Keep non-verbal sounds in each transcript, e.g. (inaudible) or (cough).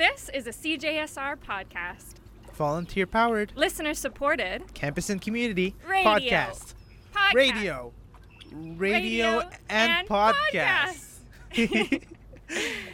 This is a CJSR podcast. Volunteer powered, Listener supported. campus and community Radio. podcast. Podcast. Radio. Radio, Radio and, and podcast. (laughs) (laughs)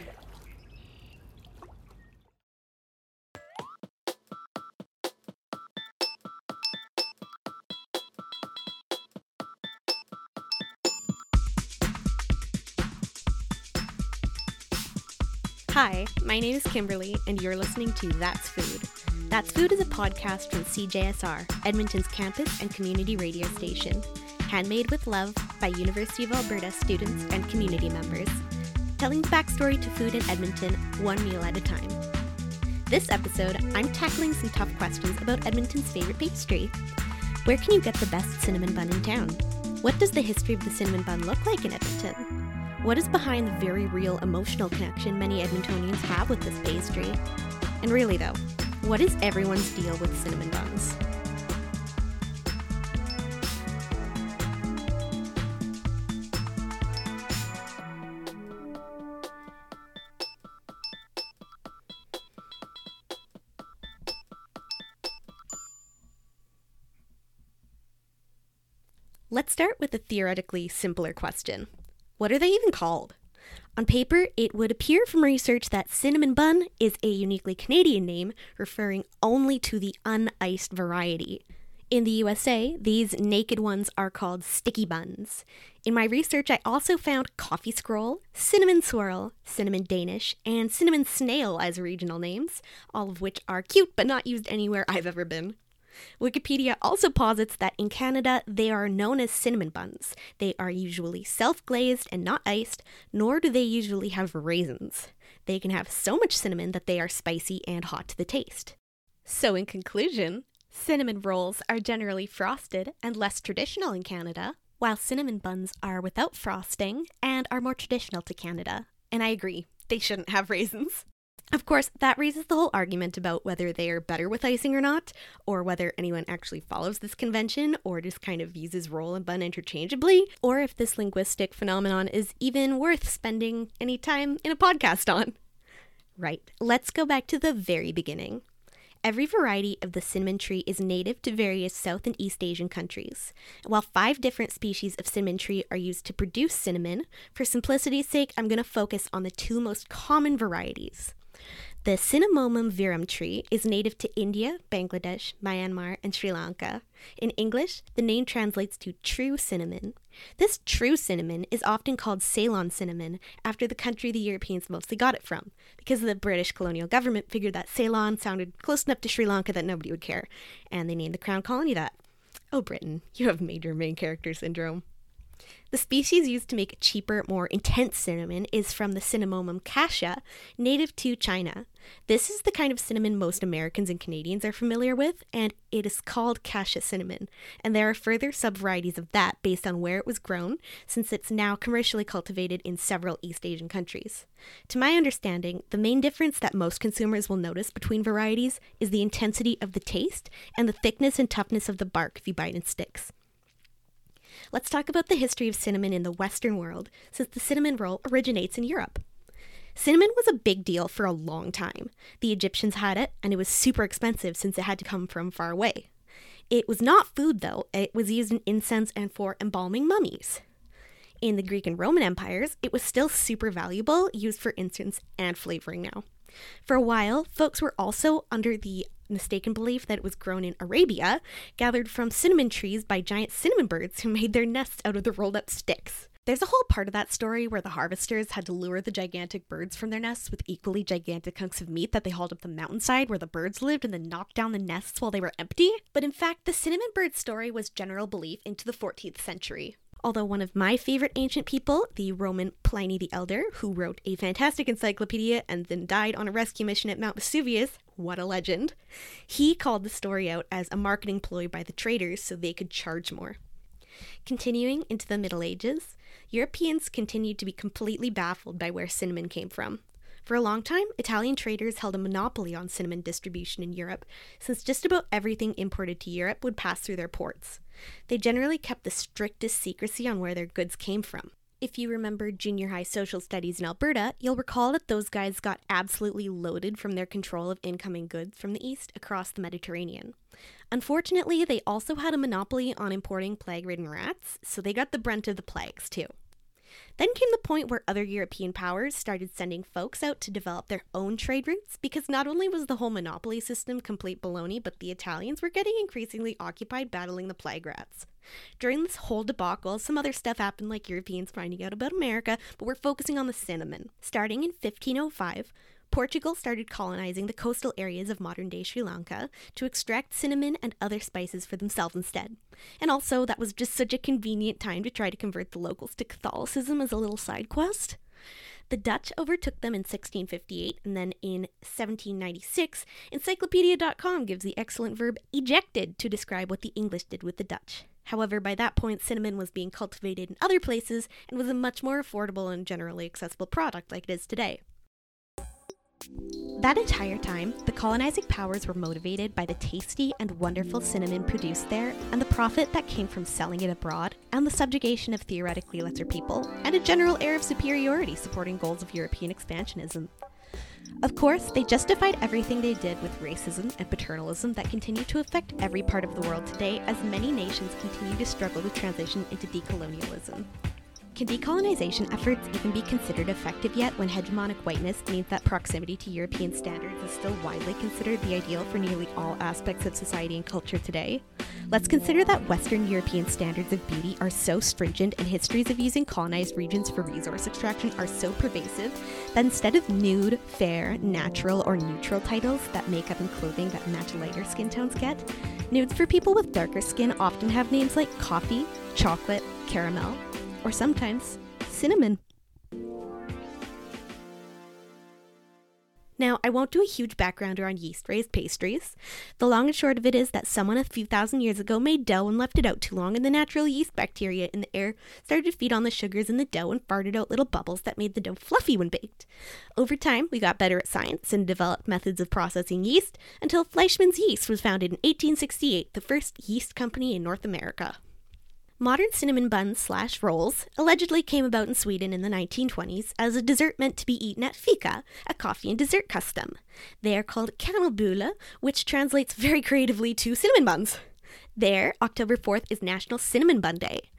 Hi, my name is Kimberly, and you're listening to That's Food. That's Food is a podcast from CJSR, Edmonton's campus and community radio station. Handmade with love by University of Alberta students and community members, telling the backstory to food in Edmonton one meal at a time. This episode, I'm tackling some tough questions about Edmonton's favorite pastry. Where can you get the best cinnamon bun in town? What does the history of the cinnamon bun look like in Edmonton? What is behind the very real emotional connection many Edmontonians have with this pastry? And really, though, what is everyone's deal with cinnamon buns? Let's start with a theoretically simpler question. What are they even called? On paper, it would appear from research that cinnamon bun is a uniquely Canadian name referring only to the uniced variety. In the USA, these naked ones are called sticky buns. In my research, I also found coffee scroll, cinnamon swirl, cinnamon Danish, and cinnamon snail as regional names, all of which are cute but not used anywhere I've ever been. Wikipedia also posits that in Canada they are known as cinnamon buns. They are usually self glazed and not iced, nor do they usually have raisins. They can have so much cinnamon that they are spicy and hot to the taste. So, in conclusion, cinnamon rolls are generally frosted and less traditional in Canada, while cinnamon buns are without frosting and are more traditional to Canada. And I agree, they shouldn't have raisins. Of course, that raises the whole argument about whether they are better with icing or not, or whether anyone actually follows this convention or just kind of uses roll and bun interchangeably, or if this linguistic phenomenon is even worth spending any time in a podcast on. Right, let's go back to the very beginning. Every variety of the cinnamon tree is native to various South and East Asian countries. While five different species of cinnamon tree are used to produce cinnamon, for simplicity's sake, I'm going to focus on the two most common varieties. The Cinnamomum verum tree is native to India, Bangladesh, Myanmar, and Sri Lanka. In English, the name translates to true cinnamon. This true cinnamon is often called Ceylon cinnamon after the country the Europeans mostly got it from, because the British colonial government figured that Ceylon sounded close enough to Sri Lanka that nobody would care, and they named the crown colony that. Oh, Britain, you have major main character syndrome. The species used to make cheaper, more intense cinnamon is from the Cinnamomum cassia, native to China. This is the kind of cinnamon most Americans and Canadians are familiar with, and it is called cassia cinnamon. And there are further subvarieties of that based on where it was grown, since it's now commercially cultivated in several East Asian countries. To my understanding, the main difference that most consumers will notice between varieties is the intensity of the taste and the thickness and toughness of the bark if you bite in sticks. Let's talk about the history of cinnamon in the Western world, since the cinnamon roll originates in Europe. Cinnamon was a big deal for a long time. The Egyptians had it, and it was super expensive since it had to come from far away. It was not food, though, it was used in incense and for embalming mummies. In the Greek and Roman empires, it was still super valuable, used for incense and flavoring now. For a while, folks were also under the mistaken belief that it was grown in Arabia, gathered from cinnamon trees by giant cinnamon birds who (laughs) made their nests out of the rolled up sticks. There's a whole part of that story where the harvesters had to lure the gigantic birds from their nests with equally gigantic hunks of meat that they hauled up the mountainside where the birds lived and then knocked down the nests while they were empty. But in fact, the cinnamon bird story was general belief into the 14th century. Although one of my favorite ancient people, the Roman Pliny the Elder, who wrote a fantastic encyclopedia and then died on a rescue mission at Mount Vesuvius, what a legend, he called the story out as a marketing ploy by the traders so they could charge more. Continuing into the Middle Ages, Europeans continued to be completely baffled by where cinnamon came from. For a long time, Italian traders held a monopoly on cinnamon distribution in Europe, since just about everything imported to Europe would pass through their ports. They generally kept the strictest secrecy on where their goods came from. If you remember junior high social studies in Alberta, you'll recall that those guys got absolutely loaded from their control of incoming goods from the east across the Mediterranean. Unfortunately, they also had a monopoly on importing plague ridden rats, so they got the brunt of the plagues too. Then came the point where other European powers started sending folks out to develop their own trade routes because not only was the whole monopoly system complete baloney, but the Italians were getting increasingly occupied battling the plague rats. During this whole debacle, some other stuff happened like Europeans finding out about America, but we're focusing on the cinnamon. Starting in 1505, Portugal started colonizing the coastal areas of modern day Sri Lanka to extract cinnamon and other spices for themselves instead. And also, that was just such a convenient time to try to convert the locals to Catholicism as a little side quest. The Dutch overtook them in 1658, and then in 1796, Encyclopedia.com gives the excellent verb ejected to describe what the English did with the Dutch. However, by that point, cinnamon was being cultivated in other places and was a much more affordable and generally accessible product like it is today. That entire time, the colonizing powers were motivated by the tasty and wonderful cinnamon produced there, and the profit that came from selling it abroad, and the subjugation of theoretically lesser people, and a general air of superiority supporting goals of European expansionism. Of course, they justified everything they did with racism and paternalism that continue to affect every part of the world today as many nations continue to struggle to transition into decolonialism. Can decolonization efforts even be considered effective yet when hegemonic whiteness means that proximity to European standards is still widely considered the ideal for nearly all aspects of society and culture today? Let's consider that Western European standards of beauty are so stringent and histories of using colonized regions for resource extraction are so pervasive that instead of nude, fair, natural, or neutral titles that makeup and clothing that match lighter skin tones get, nudes for people with darker skin often have names like coffee, chocolate, caramel, or sometimes cinnamon. Now, I won't do a huge backgrounder on yeast raised pastries. The long and short of it is that someone a few thousand years ago made dough and left it out too long, and the natural yeast bacteria in the air started to feed on the sugars in the dough and farted out little bubbles that made the dough fluffy when baked. Over time, we got better at science and developed methods of processing yeast until Fleischmann's Yeast was founded in 1868, the first yeast company in North America. Modern cinnamon buns slash rolls allegedly came about in Sweden in the 1920s as a dessert meant to be eaten at fika, a coffee and dessert custom. They are called kanelbulle, which translates very creatively to cinnamon buns. There, October 4th is National Cinnamon Bun Day.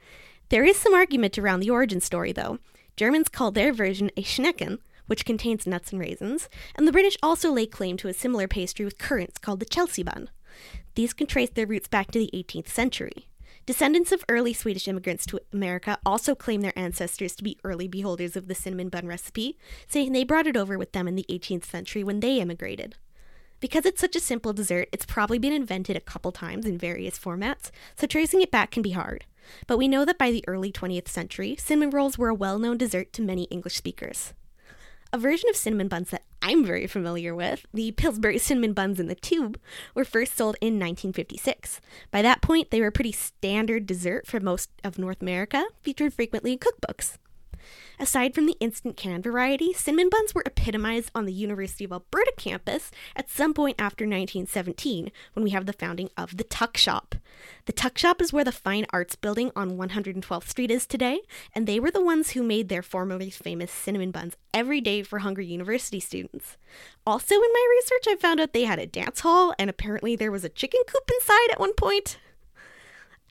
There is some argument around the origin story, though. Germans call their version a Schnecken, which contains nuts and raisins, and the British also lay claim to a similar pastry with currants called the Chelsea bun. These can trace their roots back to the 18th century. Descendants of early Swedish immigrants to America also claim their ancestors to be early beholders of the cinnamon bun recipe, saying they brought it over with them in the 18th century when they immigrated. Because it's such a simple dessert, it's probably been invented a couple times in various formats, so tracing it back can be hard. But we know that by the early 20th century, cinnamon rolls were a well known dessert to many English speakers. A version of cinnamon buns that I'm very familiar with, the Pillsbury cinnamon buns in the tube, were first sold in 1956. By that point, they were a pretty standard dessert for most of North America, featured frequently in cookbooks. Aside from the instant can variety, cinnamon buns were epitomized on the University of Alberta campus at some point after 1917 when we have the founding of the Tuck Shop. The Tuck Shop is where the Fine Arts Building on 112th Street is today, and they were the ones who made their formerly famous cinnamon buns every day for hungry university students. Also, in my research, I found out they had a dance hall, and apparently there was a chicken coop inside at one point.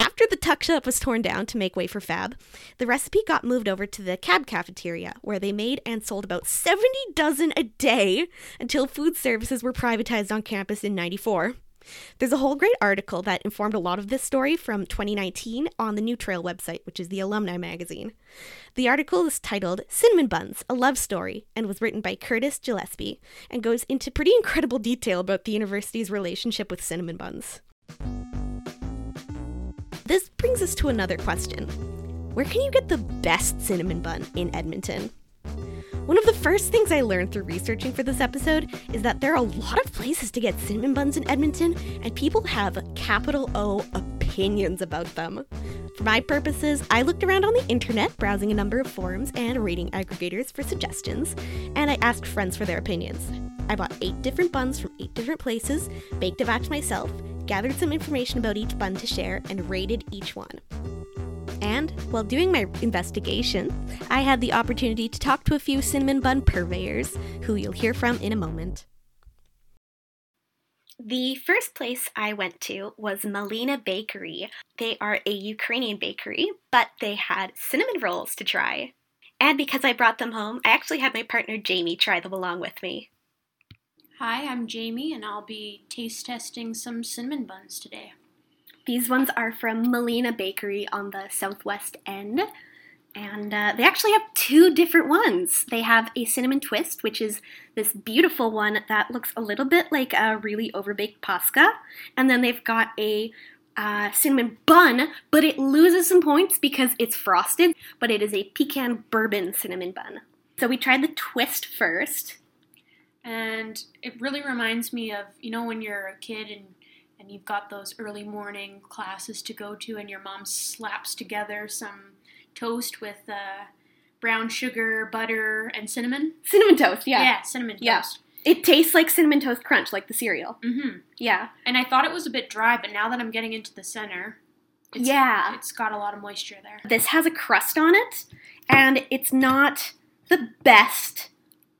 After the tuck shop was torn down to make way for FAB, the recipe got moved over to the CAB cafeteria, where they made and sold about 70 dozen a day until food services were privatized on campus in 94. There's a whole great article that informed a lot of this story from 2019 on the New Trail website, which is the alumni magazine. The article is titled Cinnamon Buns, a Love Story, and was written by Curtis Gillespie, and goes into pretty incredible detail about the university's relationship with cinnamon buns. This brings us to another question Where can you get the best cinnamon bun in Edmonton? One of the first things I learned through researching for this episode is that there are a lot of places to get cinnamon buns in Edmonton, and people have capital O opinions about them. For my purposes, I looked around on the internet, browsing a number of forums and rating aggregators for suggestions, and I asked friends for their opinions. I bought eight different buns from eight different places, baked a batch myself, gathered some information about each bun to share, and rated each one. And while doing my investigation, I had the opportunity to talk to a few cinnamon bun purveyors who you'll hear from in a moment. The first place I went to was Malina Bakery. They are a Ukrainian bakery, but they had cinnamon rolls to try. And because I brought them home, I actually had my partner Jamie try them along with me. Hi, I'm Jamie, and I'll be taste testing some cinnamon buns today. These ones are from Malina Bakery on the southwest end. And uh, they actually have two different ones. They have a cinnamon twist, which is this beautiful one that looks a little bit like a really overbaked paska. And then they've got a uh, cinnamon bun, but it loses some points because it's frosted, but it is a pecan bourbon cinnamon bun. So we tried the twist first. And it really reminds me of, you know, when you're a kid and and you've got those early morning classes to go to, and your mom slaps together some toast with uh, brown sugar, butter, and cinnamon. Cinnamon toast, yeah. Yeah, cinnamon toast. Yeah. It tastes like cinnamon toast crunch, like the cereal. Mm-hmm. Yeah. And I thought it was a bit dry, but now that I'm getting into the center, it's, Yeah. it's got a lot of moisture there. This has a crust on it, and it's not the best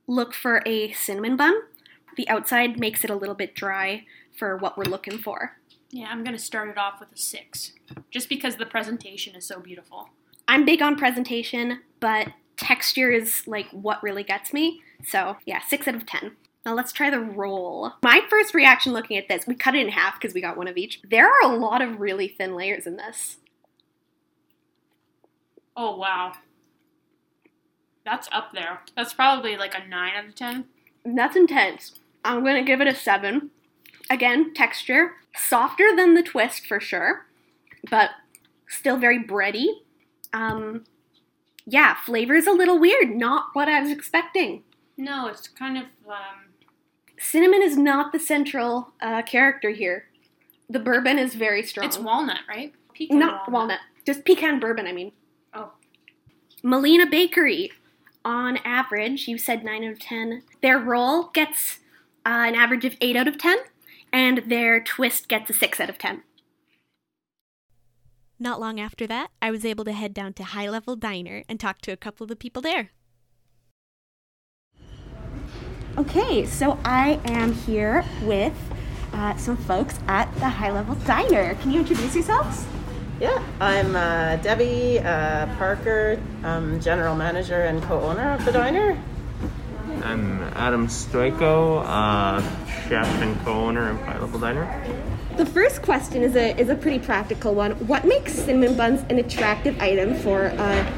look for a cinnamon bun. The outside makes it a little bit dry for what we're looking for. Yeah, I'm gonna start it off with a six, just because the presentation is so beautiful. I'm big on presentation, but texture is like what really gets me. So, yeah, 6 out of 10. Now let's try the roll. My first reaction looking at this, we cut it in half because we got one of each. There are a lot of really thin layers in this. Oh wow, that's up there. That's probably like a nine out of ten. That's intense. I'm gonna give it a 7. Again, texture. Softer than the twist for sure, but still very bready. Um, yeah, flavor is a little weird. Not what I was expecting. No, it's kind of um, cinnamon is not the central uh, character here. The bourbon is very strong. it's walnut, right? Pecan not walnut. just pecan bourbon. I mean, Oh, Malina Bakery. On average, you said nine out of ten. Their roll gets uh, an average of eight out of ten, and their twist gets a six out of ten. Not long after that, I was able to head down to High Level Diner and talk to a couple of the people there. Okay, so I am here with uh, some folks at the High Level Diner. Can you introduce yourselves? Yeah, I'm uh, Debbie uh, Parker, um, general manager and co-owner of the diner. I'm Adam Stoiko, uh, chef and co-owner of High Level Diner. The first question is a is a pretty practical one. What makes cinnamon buns an attractive item for uh,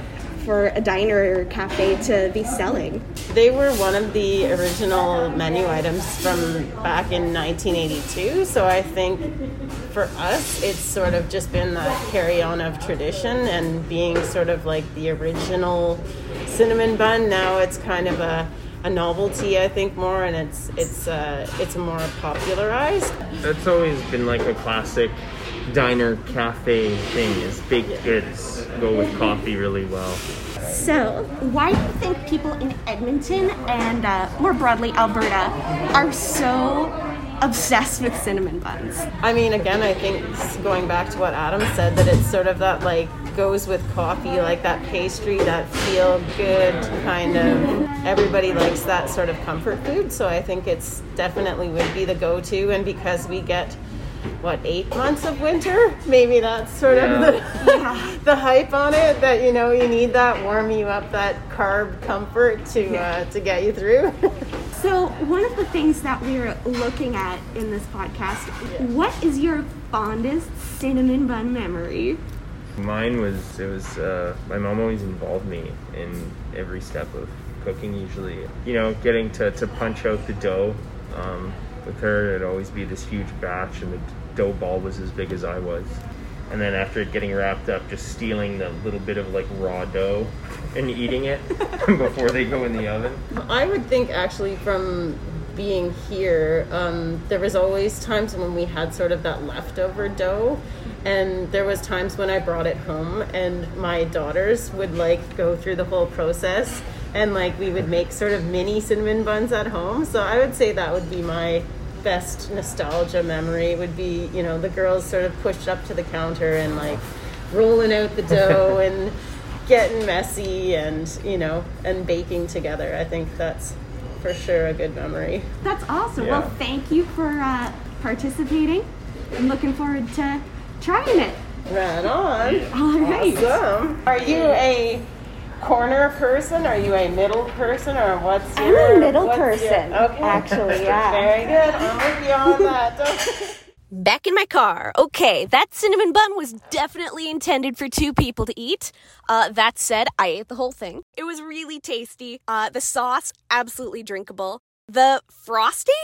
for a diner or cafe to be selling? They were one of the original menu items from back in 1982. So I think for us, it's sort of just been that carry on of tradition and being sort of like the original cinnamon bun. Now it's kind of a a novelty, I think, more, and it's it's uh, it's more popularized. That's always been like a classic diner cafe thing. Is baked goods go with coffee really well. So, why do you think people in Edmonton and uh, more broadly Alberta are so obsessed with cinnamon buns? I mean, again, I think going back to what Adam said, that it's sort of that like goes with coffee, like that pastry, that feel good kind of. Everybody likes that sort of comfort food, so I think it's definitely would be the go to. And because we get what eight months of winter, maybe that's sort of the (laughs) the hype on it. That you know you need that warm you up, that carb comfort to uh, to get you through. (laughs) So, one of the things that we're looking at in this podcast, what is your fondest cinnamon bun memory? Mine was it was uh, my mom always involved me in every step of cooking. Usually, you know, getting to, to punch out the dough. Um, with her, it'd always be this huge batch, and the dough ball was as big as I was. And then after it getting wrapped up, just stealing the little bit of like raw dough and eating it (laughs) (laughs) before they go in the oven. I would think actually from being here, um, there was always times when we had sort of that leftover dough, and there was times when I brought it home, and my daughters would like go through the whole process, and like we would make sort of mini cinnamon buns at home. So I would say that would be my best nostalgia memory. Would be you know the girls sort of pushed up to the counter and like rolling out the dough (laughs) and getting messy and you know and baking together. I think that's for sure a good memory. That's awesome. Yeah. Well, thank you for uh, participating. I'm looking forward to trying it. Right on. All right. Awesome. Are you a corner person? Are you a middle person, or what's I'm your a middle what's your- person, okay. actually, (laughs) yeah. Very good. I'm with you on that. (laughs) Back in my car. Okay, that cinnamon bun was definitely intended for two people to eat. Uh, that said, I ate the whole thing. It was really tasty. Uh, the sauce, absolutely drinkable. The frosting,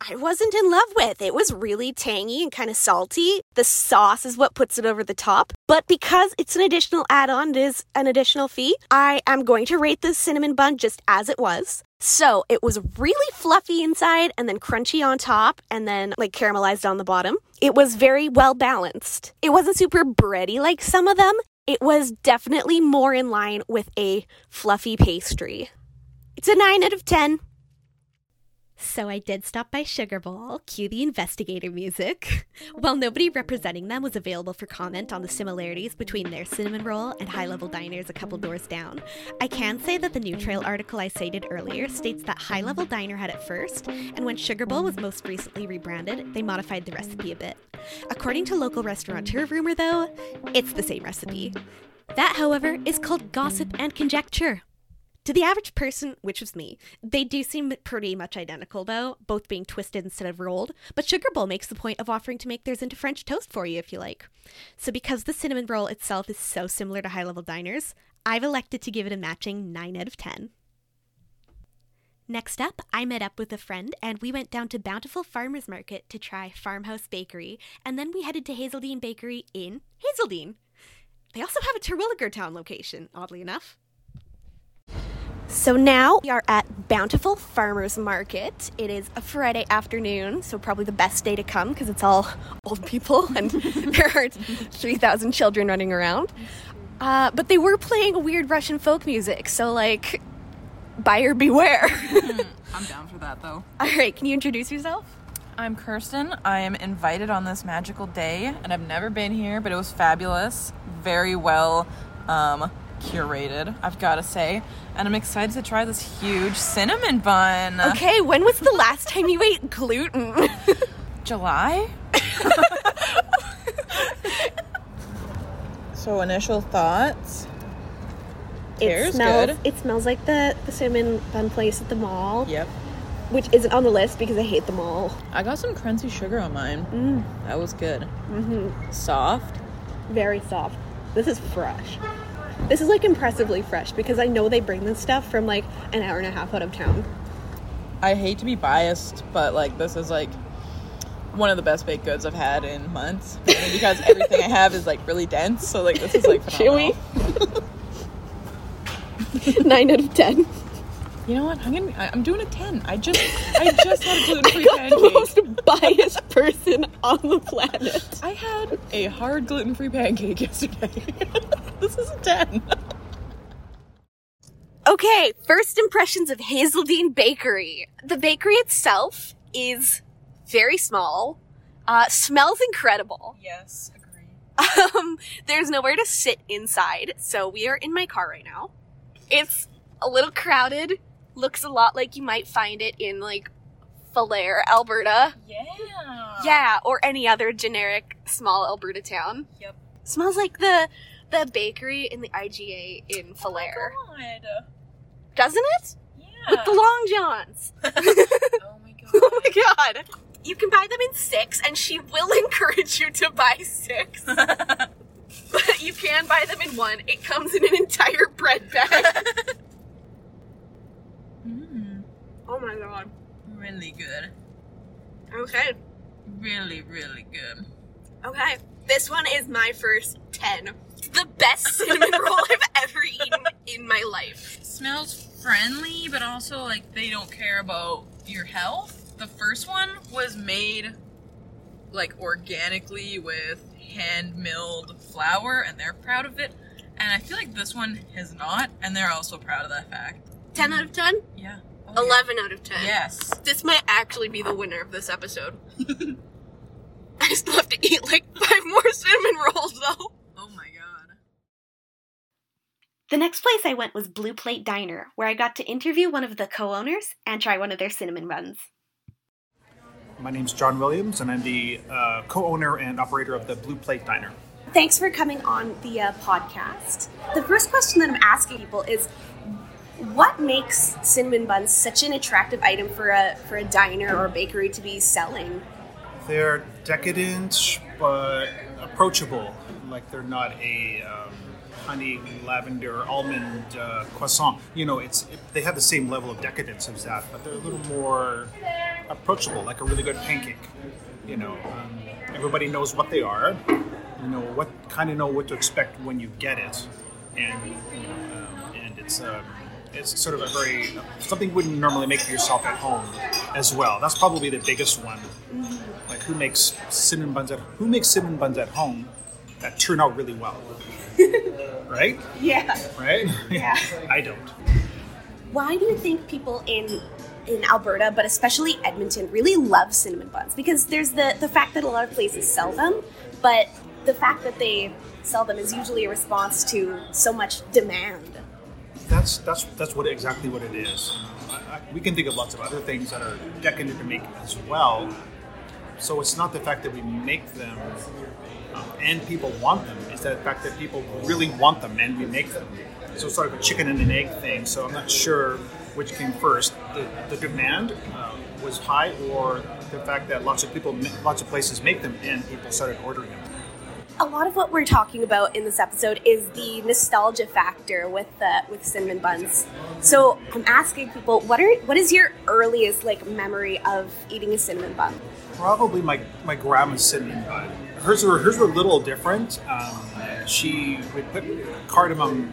I wasn't in love with. It was really tangy and kind of salty. The sauce is what puts it over the top. But because it's an additional add on, it is an additional fee, I am going to rate this cinnamon bun just as it was. So it was really fluffy inside and then crunchy on top and then like caramelized on the bottom. It was very well balanced. It wasn't super bready like some of them. It was definitely more in line with a fluffy pastry. It's a 9 out of 10. So I did stop by Sugar Bowl, cue the investigator music. (laughs) While nobody representing them was available for comment on the similarities between their cinnamon roll and high level diners a couple doors down, I can say that the New Trail article I cited earlier states that High Level Diner had it first, and when Sugar Bowl was most recently rebranded, they modified the recipe a bit. According to local restaurateur rumor, though, it's the same recipe. That, however, is called gossip and conjecture. To the average person, which was me, they do seem pretty much identical though, both being twisted instead of rolled, but Sugar Bowl makes the point of offering to make theirs into French toast for you if you like. So because the cinnamon roll itself is so similar to high level diners, I've elected to give it a matching 9 out of 10. Next up, I met up with a friend and we went down to Bountiful Farmers Market to try Farmhouse Bakery, and then we headed to Hazeldean Bakery in Hazeldean. They also have a Terwillegar Towne location, oddly enough. So now we are at Bountiful Farmers Market. It is a Friday afternoon, so probably the best day to come because it's all old people (laughs) and there are 3,000 children running around. Uh, but they were playing weird Russian folk music, so like, buyer beware. (laughs) I'm down for that though. all right, can you introduce yourself? I'm Kirsten. I am invited on this magical day, and I've never been here, but it was fabulous. Very well um, curated, I've got to say. And I'm excited to try this huge cinnamon bun. Okay, when was the last time you ate gluten? (laughs) July? (laughs) so, initial thoughts? it smells. good. It smells like the, the cinnamon bun place at the mall, Yep. which isn't on the list because I hate the mall. I got some crunchy sugar on mine. Mm. That was good. Mm-hmm. Soft. very soft. This is fresh. This is like impressively fresh because I know they bring this stuff from like an hour and a half out of town. I hate to be biased, but like this is like one of the best baked goods I've had in months. (laughs) Because everything I have is like really dense, so like this is like (laughs) Chewy. (laughs) Nine out of ten. You know what? I'm gonna. I'm doing a ten. I just I just had a gluten free Got the most biased person on the planet. I had a hard gluten free pancake yesterday. (laughs) this is a ten. Okay, first impressions of Hazeldean Bakery. The bakery itself is very small. Uh, smells incredible. Yes, agree. Um, there's nowhere to sit inside, so we are in my car right now. It's a little crowded. Looks a lot like you might find it in like Falher, Alberta. Yeah. Yeah, or any other generic small Alberta town. Yep. Smells like the the bakery in the IGA in Falher. God. Doesn't it? Yeah. With the long johns. (laughs) (laughs) oh my god. oh my god. You can buy them in six, and she will (laughs) encourage you to buy six. but you can buy them in one. It comes in an entire bread bag. mm, oh my god. really good. Okay. Really, really good. Okay. This one is my first 10. It's the best cinnamon (laughs) roll I've ever eaten in my life. smells friendly, but also like they don't care about your health. The first one was made like organically with hand milled flour, and they're proud of it. And I feel like this one has not, and they're also proud of that fact. 10 out of 10? Yeah. Oh, 11 out of 10. Yes. This might actually be the winner of this episode. (laughs) I still have to eat like five more (laughs) cinnamon rolls though. My god. The next place I went was Blue Plate Diner, where I got to interview one of the co owners and try one of their cinnamon buns. My name's John Williams, and I'm the uh, co owner and operator of the Blue Plate Diner. Thanks for coming on the uh, podcast. The first question that I'm asking people is what makes cinnamon buns such an attractive item for a for a diner or a bakery to be selling? They're decadent but approachable. Like they're not a um, honey, lavender, almond uh, croissant. You know, it's it, they have the same level of decadence as that, but they're a little more approachable, like a really good pancake. You know, um, everybody knows what they are. You know what kind of know what to expect when you get it, and you know, um, and it's. Um, it's sort of a very something you wouldn't normally make for yourself at home as well. That's probably the biggest one. Like who makes cinnamon buns at who makes cinnamon buns at home that turn out really well, (laughs) right? Yeah. Right? Yeah. (laughs) I don't. Why do you think people in in Alberta, but especially Edmonton, really love cinnamon buns? Because there's the the fact that a lot of places sell them, but the fact that they sell them is usually a response to so much demand. That's that's that's what exactly what it is. I, I, we can think of lots of other things that are decadent to make as well. So it's not the fact that we make them um, and people want them; it's the fact that people really want them and we make them. So it's sort of a chicken and an egg thing. So I'm not sure which came first: the, the demand uh, was high, or the fact that lots of people, lots of places make them and people started ordering them a lot of what we're talking about in this episode is the nostalgia factor with the with cinnamon buns. So I'm asking people, what are what is your earliest like memory of eating a cinnamon bun? Probably my my grandma's cinnamon bun. Hers were hers were a little different. Um, she would put cardamom,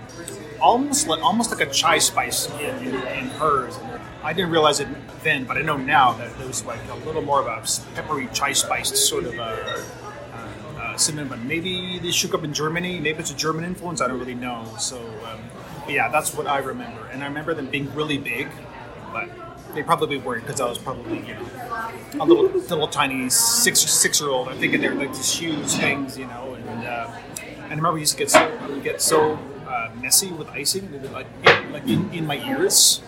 almost like almost like a chai spice in, in, in hers. I didn't realize it then, but I know now that there was like a little more of a peppery chai spiced sort of a uh, cinnamon. Maybe they shook up in Germany. Maybe it's a German influence. I don't really know. So, um, yeah, that's what I remember. And I remember them being really big, but they probably weren't because I was probably you know a little little tiny six six year old. I'm thinking they're like these huge things, you know. And uh, and I remember we used to get so we get so uh, messy with icing, like like in, in my ears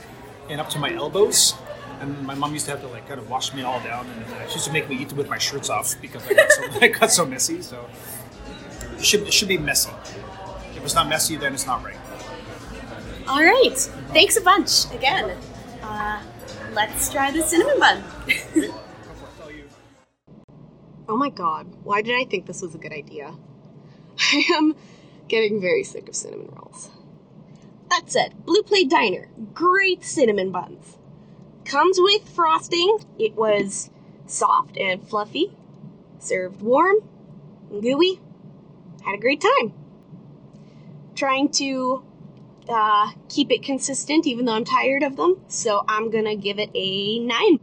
and up to my elbows and my mom used to have to like kind of wash me all down, and uh, she used to make me eat with my shirts off because I got so, (laughs) I got so messy. So it should it should be messy. If it's not messy, then it's not right. All right, thanks a bunch again. Uh, let's try the cinnamon bun. (laughs) oh my god, why did I think this was a good idea? (laughs) I am getting very sick of cinnamon rolls. That said, Blue Plate Diner, great cinnamon buns. Comes with frosting. It was soft and fluffy, served warm, and gooey. Had a great time. Trying to uh, keep it consistent, even though I'm tired of them. So I'm gonna give it a nine.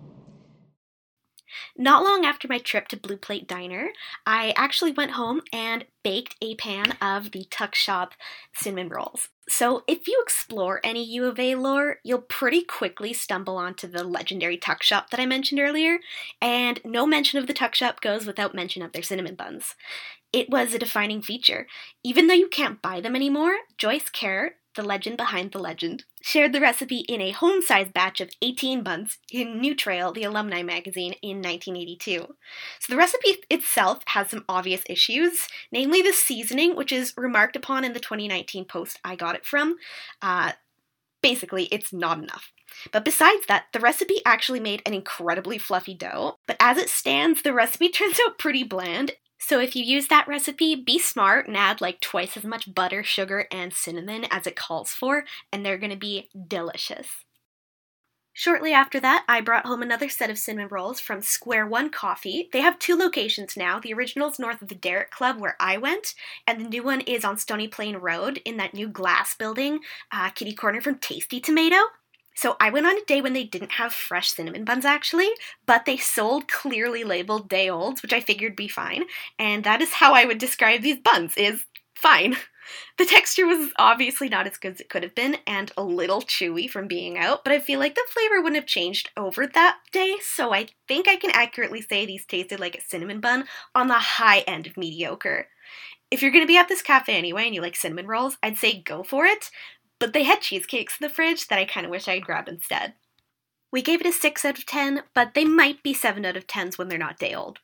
Not long after my trip to Blue Plate Diner, I actually went home and baked a pan of the Tuck Shop cinnamon rolls. So, if you explore any U of A lore, you'll pretty quickly stumble onto the legendary Tuck Shop that I mentioned earlier, and no mention of the Tuck Shop goes without mention of their cinnamon buns. It was a defining feature. Even though you can't buy them anymore, Joyce Kerr, the legend behind the legend, shared the recipe in a home sized batch of 18 buns in New Trail, the alumni magazine, in 1982. So the recipe itself has some obvious issues, namely the seasoning, which is remarked upon in the 2019 post I got it from. Uh, basically, it's not enough. But besides that, the recipe actually made an incredibly fluffy dough. But as it stands, the recipe (laughs) turns out pretty bland, so if you use that recipe, be smart and add like twice as much butter, sugar, and cinnamon as it calls for, and they're gonna be delicious. Shortly after that, I brought home another set of cinnamon rolls from Square One Coffee. They have two locations now. The original is north of the Derrick Club, where I went, and the new one is on Stony Plain Road in that new glass building, uh, kitty corner from Tasty Tomato. So I went on a day when they didn't have fresh cinnamon buns actually, but they sold clearly labeled day olds, which I figured be fine. And that is how I would describe these buns is fine. (laughs) The texture was obviously not as good as it could have been and a little chewy from being out, but I feel like the flavor wouldn't have changed over that day, so I think I can accurately say these tasted like a cinnamon bun on the high end of mediocre. if you're going to be at this cafe anyway and you like cinnamon rolls, I'd say go for it. But they had cheesecakes in the fridge that I kind of wish I had grab instead. We gave it a 6 out of 10, but they might be 7 out of 10s when they're not day old.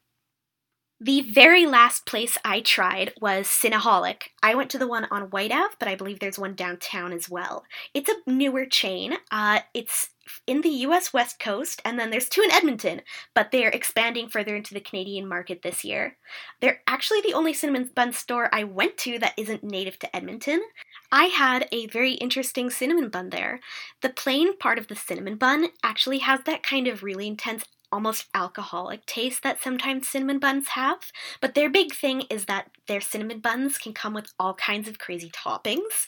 The very last place I tried was Cinnaholic. I went to the one on White Ave, but I believe there's one downtown as well. It's a newer chain. Uh, it's in the US West Coast, and then there's two in Edmonton, but they're expanding further into the Canadian market this year. They're actually the only cinnamon bun store I went to that isn't native to Edmonton. I had a very interesting cinnamon bun there. The plain part of the cinnamon bun actually has that kind of really intense almost alcoholic taste that sometimes cinnamon buns have. But their big thing is that their cinnamon buns can come with all kinds of crazy toppings.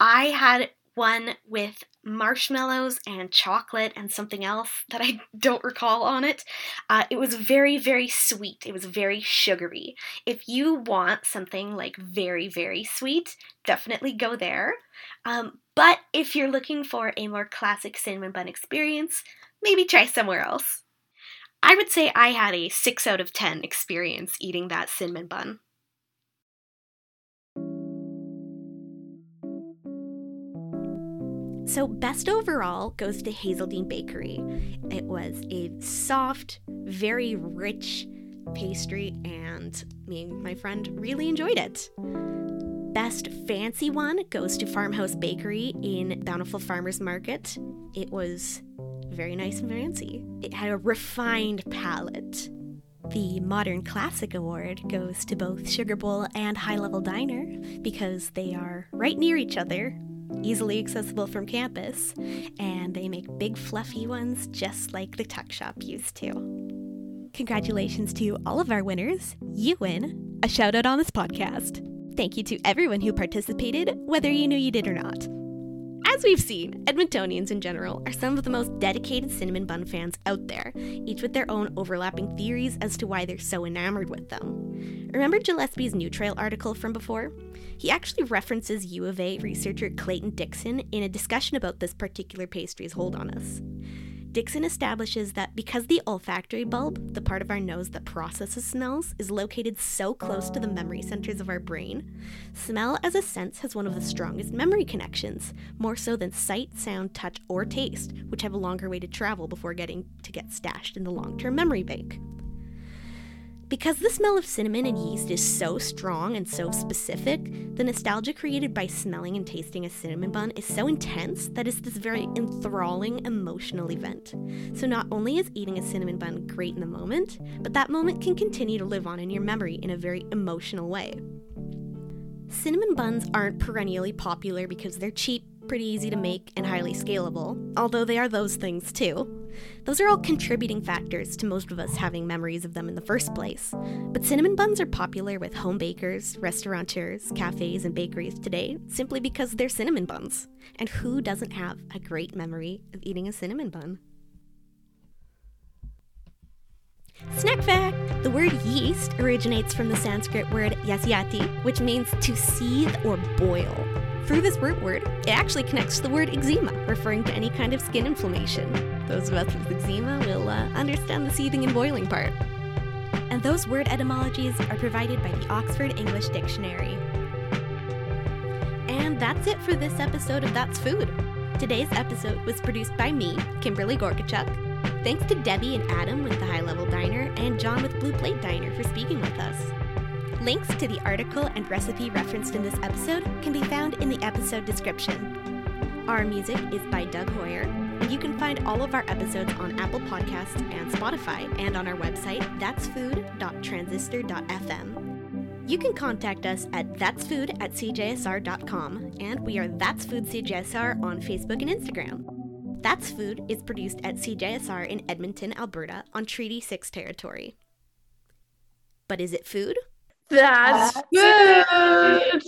I had one with marshmallows and chocolate and something else that I (laughs) don't recall on it. Uh, it was very, very sweet. It was very sugary. If you want something like very, very sweet, definitely go there. Um, but if you're looking for a more classic cinnamon bun experience, maybe try somewhere else. I would say I had a 6 out of 10 experience eating that cinnamon bun. So, best overall goes to Hazeldean Bakery. It was a soft, very rich pastry, and me and my friend really enjoyed it. Best fancy one goes to Farmhouse Bakery in Bountiful Farmers Market. It was very nice and fancy. It had a refined palate. The Modern Classic Award goes to both Sugar Bowl and High Level Diner because they are right near each other, easily accessible from campus, and they make big fluffy ones just like the tuck shop used to. Congratulations to all of our winners. You win a shout out on this podcast. Thank you to everyone who participated, whether you knew you did or not. As we've seen, Edmontonians in general are some of the most dedicated cinnamon bun fans out there, each with their own overlapping theories as to why they're so enamored with them. Remember Gillespie's New Trail article from before? He actually references U of A researcher Clayton Dixon in a discussion about this particular pastry's hold on us. Dixon establishes that because the olfactory bulb, the part of our nose that processes smells, is located so close to the memory centers of our brain, smell as a sense has one of the strongest memory connections, more so than sight, sound, touch, or taste, which have a longer way to travel before getting to get stashed in the long term memory bank. Because the smell of cinnamon and yeast is so strong and so specific, the nostalgia created by smelling and tasting a cinnamon bun is so intense that it's this very enthralling emotional event. So, not only is eating a cinnamon bun great in the moment, but that moment can continue to live on in your memory in a very emotional way. Cinnamon buns aren't perennially popular because they're cheap, pretty easy to make, and highly scalable, although they are those things too. Those are all contributing factors to most of us having memories of them in the first place. But cinnamon buns are popular with home bakers, restaurateurs, cafes, and bakeries today simply because they're cinnamon buns. And who doesn't have a great memory of eating a cinnamon bun? Snack fact! The word yeast originates from the Sanskrit word yasyati, which means to seethe or boil. Through this root word, it actually connects to the word eczema, referring to any kind of skin inflammation. Those of us with eczema will uh, understand the seething and boiling part. And those word etymologies are provided by the Oxford English Dictionary. And that's it for this episode of That's Food. Today's episode was produced by me, Kimberly Gorkachuk. Thanks to Debbie and Adam with the High Level Diner and John with Blue Plate Diner for speaking with us. Links to the article and recipe referenced in this episode can be found in the episode description. Our music is by Doug Hoyer, and you can find all of our episodes on Apple Podcasts and Spotify and on our website, that'sfood.transistor.fm. You can contact us at that'sfood at cjsr.com, and we are That's Food CJSR on Facebook and Instagram. That's Food is produced at CJSR in Edmonton, Alberta, on Treaty 6 territory. But is it food? That's, That's food.